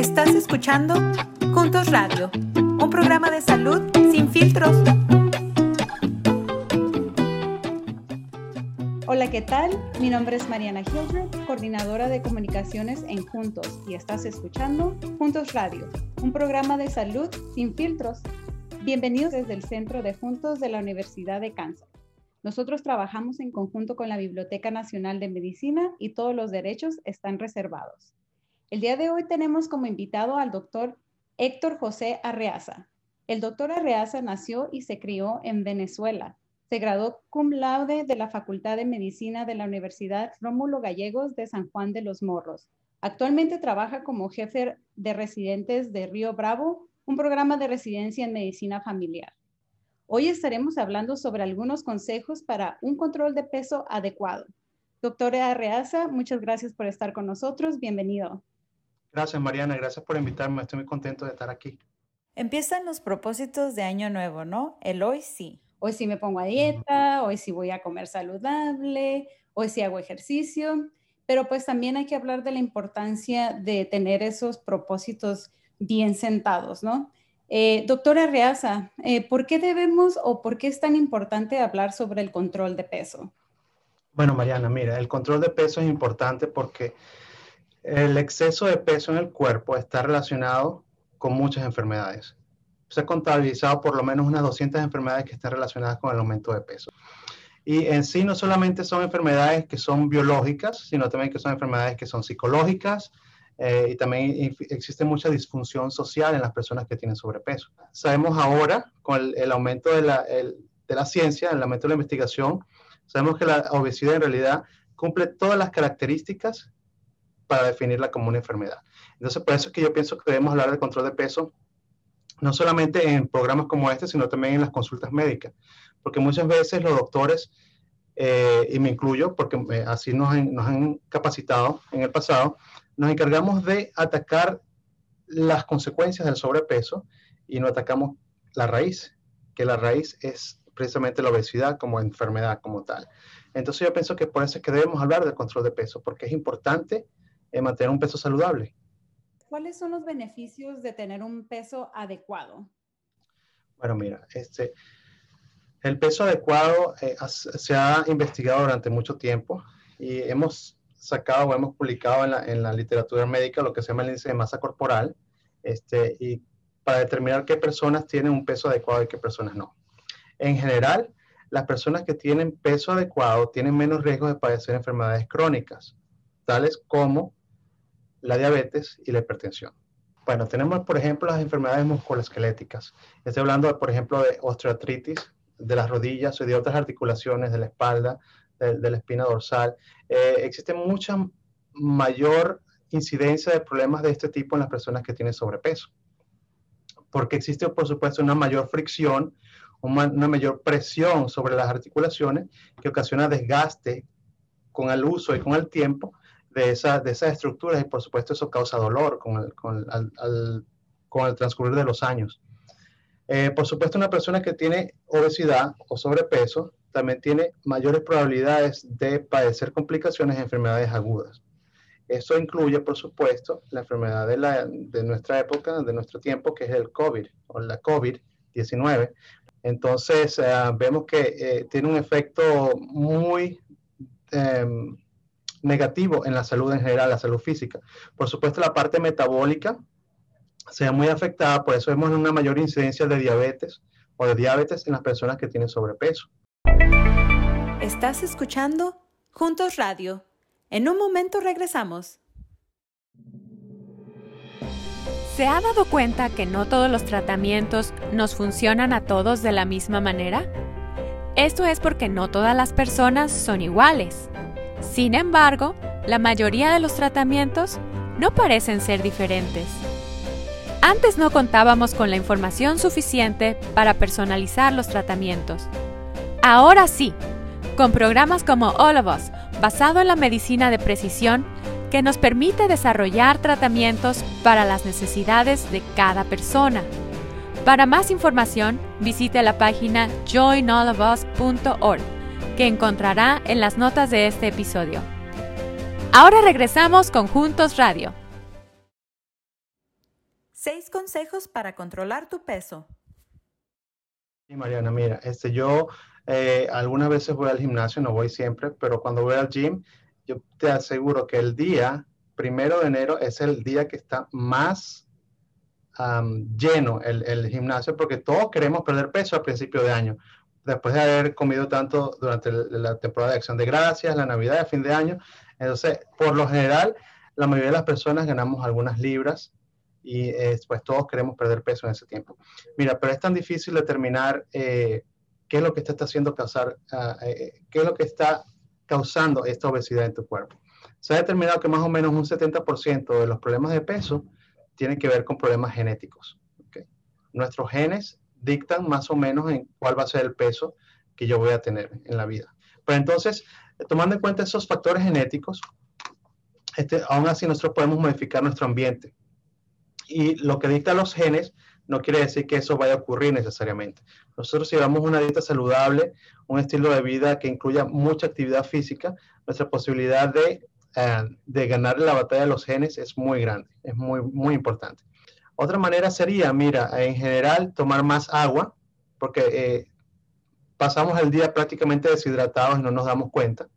Estás escuchando Juntos Radio, un programa de salud sin filtros. Hola, ¿qué tal? Mi nombre es Mariana Hildred, coordinadora de comunicaciones en Juntos, y estás escuchando Juntos Radio, un programa de salud sin filtros. Bienvenidos desde el Centro de Juntos de la Universidad de Kansas. Nosotros trabajamos en conjunto con la Biblioteca Nacional de Medicina y todos los derechos están reservados. El día de hoy tenemos como invitado al doctor Héctor José Arreaza. El doctor Arreaza nació y se crió en Venezuela. Se graduó cum laude de la Facultad de Medicina de la Universidad Rómulo Gallegos de San Juan de los Morros. Actualmente trabaja como jefe de residentes de Río Bravo, un programa de residencia en medicina familiar. Hoy estaremos hablando sobre algunos consejos para un control de peso adecuado. Doctora Arreaza, muchas gracias por estar con nosotros. Bienvenido. Gracias, Mariana. Gracias por invitarme. Estoy muy contento de estar aquí. Empiezan los propósitos de Año Nuevo, ¿no? El hoy sí. Hoy sí me pongo a dieta, hoy sí voy a comer saludable, hoy sí hago ejercicio, pero pues también hay que hablar de la importancia de tener esos propósitos bien sentados, ¿no? Eh, doctora Reaza, eh, ¿por qué debemos o por qué es tan importante hablar sobre el control de peso? Bueno, Mariana, mira, el control de peso es importante porque el exceso de peso en el cuerpo está relacionado con muchas enfermedades. Se ha contabilizado por lo menos unas 200 enfermedades que están relacionadas con el aumento de peso. Y en sí no solamente son enfermedades que son biológicas, sino también que son enfermedades que son psicológicas, eh, y también existe mucha disfunción social en las personas que tienen sobrepeso. Sabemos ahora, con el, aumento de la, de la, ciencia, el aumento de la investigación, sabemos que la obesidad en realidad cumple todas las características para definirla como una enfermedad. Entonces, por eso es que yo pienso que debemos hablar del control de peso, no solamente en programas como este, sino también en las consultas médicas, porque muchas veces los doctores, eh, y me incluyo, porque así nos han capacitado en el pasado, nos encargamos de atacar las consecuencias del sobrepeso y no atacamos la raíz, que la raíz es precisamente la obesidad como enfermedad como tal. Entonces yo pienso que por eso es que debemos hablar del control de peso, porque es importante eh, mantener un peso saludable. ¿Cuáles son los beneficios de tener un peso adecuado? Bueno, mira, este, el peso adecuado eh, se ha investigado durante mucho tiempo y hemos sacado o hemos publicado en la, en la, literatura médica lo que se llama el índice de masa corporal, este, y para determinar qué personas tienen un peso adecuado y qué personas no. En general, las personas que tienen peso adecuado tienen menos riesgo de padecer enfermedades crónicas, tales como la diabetes y la hipertensión. Bueno, tenemos, por ejemplo, las enfermedades musculoesqueléticas. Estoy hablando, por ejemplo, de osteoartritis de las rodillas o de otras articulaciones de la espalda, de, la espina dorsal. Eh, existe mucha mayor incidencia de problemas de este tipo en las personas que tienen sobrepeso, porque existe, por supuesto, una mayor fricción, una, mayor presión sobre las articulaciones que ocasiona desgaste con el uso y con el tiempo de, esa, de esas estructuras y, por supuesto, eso causa dolor con el, con con el transcurrir de los años. Eh, por supuesto, una persona que tiene obesidad o sobrepeso también tiene mayores probabilidades de padecer complicaciones de enfermedades agudas. Eso incluye, por supuesto, la enfermedad de, la, de nuestra época, de nuestro tiempo, que es el COVID o la COVID-19. Entonces, eh, vemos que eh, tiene un efecto muy em, negativo en la salud en general, la salud física. Por supuesto, la parte metabólica se ve muy afectada, por eso vemos una mayor incidencia de diabetes o de diabetes en las personas que tienen sobrepeso. Estás escuchando Juntos Radio. En un momento regresamos. ¿Se ha dado cuenta que no todos los tratamientos nos funcionan a todos de la misma manera? Esto es porque no todas las personas son iguales. Sin embargo, la mayoría de los tratamientos no parecen ser diferentes. Antes no contábamos con la información suficiente para personalizar los tratamientos. Ahora sí, con programas como All of Us, basado en la medicina de precisión, que nos permite desarrollar tratamientos para las necesidades de cada persona. Para más información, visite la página joinallofus.org, que encontrará en las notas de este episodio. Ahora regresamos con Juntos Radio. Seis consejos para controlar tu peso. Sí, Mariana, mira, este, yo eh, algunas veces voy al gimnasio, no voy siempre, pero cuando voy al gym, yo te aseguro que el día primero de enero es el día que está más lleno el, el, gimnasio porque todos queremos perder peso a principio de año. Después de haber comido tanto durante la temporada de acción de gracias, la Navidad, el fin de año. Entonces, por lo general, la mayoría de las personas ganamos algunas libras y pues todos queremos perder peso en ese tiempo. Mira, pero es tan difícil determinar eh, qué es lo que está haciendo causar, eh, qué es lo que está causando esta obesidad en tu cuerpo. Se ha determinado que más o menos un 70% de los problemas de peso tienen que ver con problemas genéticos. Nuestros genes dictan más o menos en cuál va a ser el peso que yo voy a tener en la vida. Pero entonces, tomando en cuenta esos factores genéticos, este, aún así nosotros podemos modificar nuestro ambiente y lo que dictan los genes no quiere decir que eso vaya a ocurrir necesariamente. Nosotros si llevamos una dieta saludable, un estilo de vida que incluya mucha actividad física, nuestra posibilidad de, eh, de ganar la batalla de los genes es muy grande, es muy, muy importante. Otra manera sería, mira, en general tomar más agua, porque eh, pasamos el día prácticamente deshidratados y no nos damos cuenta.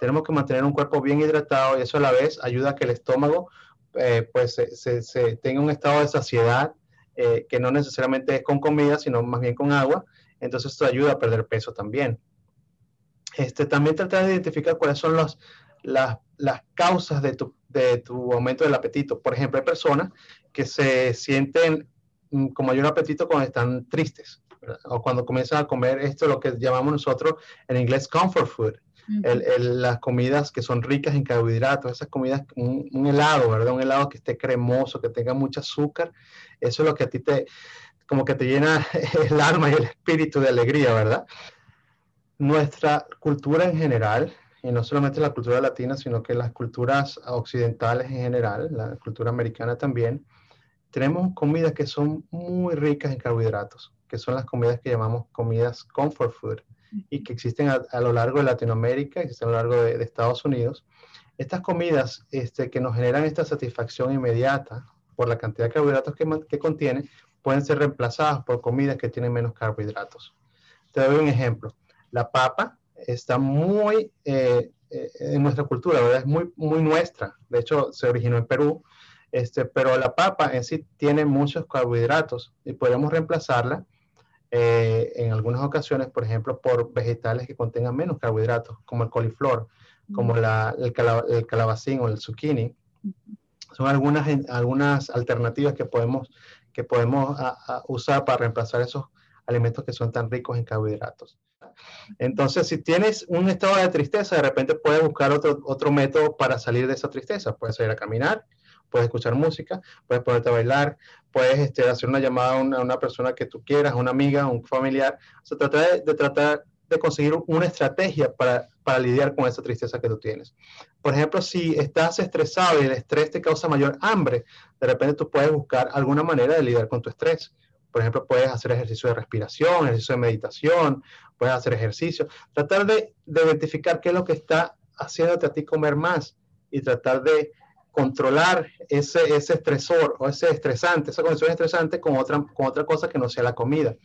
Tenemos que mantener un cuerpo bien hidratado y eso a la vez ayuda a que el estómago eh, pues se, tenga un estado de saciedad eh, que no necesariamente es con comida, sino más bien con agua. Entonces esto ayuda a perder peso también. Este, también tratar de identificar cuáles son las, las causas de tu, de tu aumento del apetito. Por ejemplo, hay personas que se sienten mm, con mayor apetito cuando están tristes o cuando comienzan a comer esto, lo que llamamos nosotros en inglés comfort food las comidas que son ricas en carbohidratos, esas comidas, un, helado, ¿verdad? Un helado que esté cremoso, que tenga mucho azúcar, eso es lo que a ti te, como que te llena el alma y el espíritu de alegría, ¿verdad? Nuestra cultura en general, y no solamente la cultura latina, sino que las culturas occidentales en general, la cultura americana también, tenemos comidas que son muy ricas en carbohidratos, que son las comidas que llamamos comidas comfort food y que existen a, lo largo de Latinoamérica, existen a lo largo de, Estados Unidos. Estas comidas este, que nos generan esta satisfacción inmediata por la cantidad de carbohidratos que, que contiene, pueden ser reemplazadas por comidas que tienen menos carbohidratos. Te doy un ejemplo. La papa está muy eh, eh, en nuestra cultura, ¿verdad? Es muy, muy nuestra. De hecho, se originó en Perú, este, pero la papa en sí tiene muchos carbohidratos y podemos reemplazarla eh, en algunas ocasiones, por ejemplo, por vegetales que contengan menos carbohidratos, como el coliflor, como la, el, calabacín o el zucchini. Son algunas, algunas alternativas que podemos, que podemos usar para reemplazar esos alimentos que son tan ricos en carbohidratos. Entonces, si tienes un estado de tristeza, de repente puedes buscar otro, otro método para salir de esa tristeza. Puedes ir a caminar, puedes escuchar música, puedes ponerte a bailar, puedes este, hacer una llamada a una, persona que tú quieras, una amiga, un familiar. O sea, tratar de, tratar de conseguir una estrategia para, para, lidiar con esa tristeza que tú tienes. Por ejemplo, si estás estresado y el estrés te causa mayor hambre, de repente tú puedes buscar alguna manera de lidiar con tu estrés. Por ejemplo, puedes hacer ejercicio de respiración, ejercicio de meditación, puedes hacer ejercicio. Tratar de, de identificar qué es lo que está haciéndote a ti comer más y tratar de controlar ese, ese estresor o ese estresante, esa condición estresante con otra, con otra cosa que no sea la comida.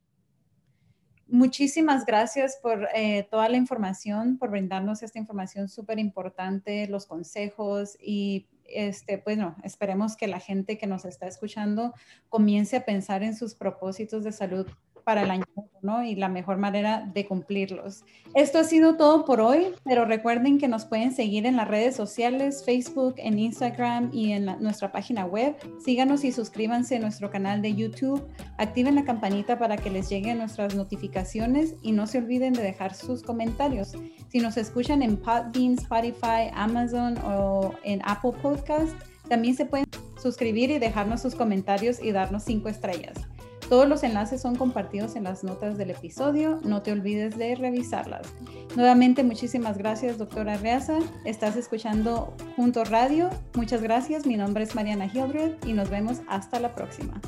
Muchísimas gracias por eh, toda la información, por brindarnos esta información súper importante, los consejos y este, pues no, esperemos que la gente que nos está escuchando comience a pensar en sus propósitos de salud para el año, ¿no? Y la mejor manera de cumplirlos. Esto ha sido todo por hoy, pero recuerden que nos pueden seguir en las redes sociales, Facebook, en Instagram y en nuestra página web. Síganos y suscríbanse a nuestro canal de YouTube. Activen la campanita para que les lleguen nuestras notificaciones y no se olviden de dejar sus comentarios. Si nos escuchan en Podbean, Spotify, Amazon o en Apple Podcast, también se pueden suscribir y dejarnos sus comentarios y darnos cinco estrellas. Todos los enlaces son compartidos en las notas del episodio. No te olvides de revisarlas. Nuevamente, muchísimas gracias, doctora Reaza. Estás escuchando Juntos Radio. Muchas gracias. Mi nombre es Mariana Hildred y nos vemos hasta la próxima.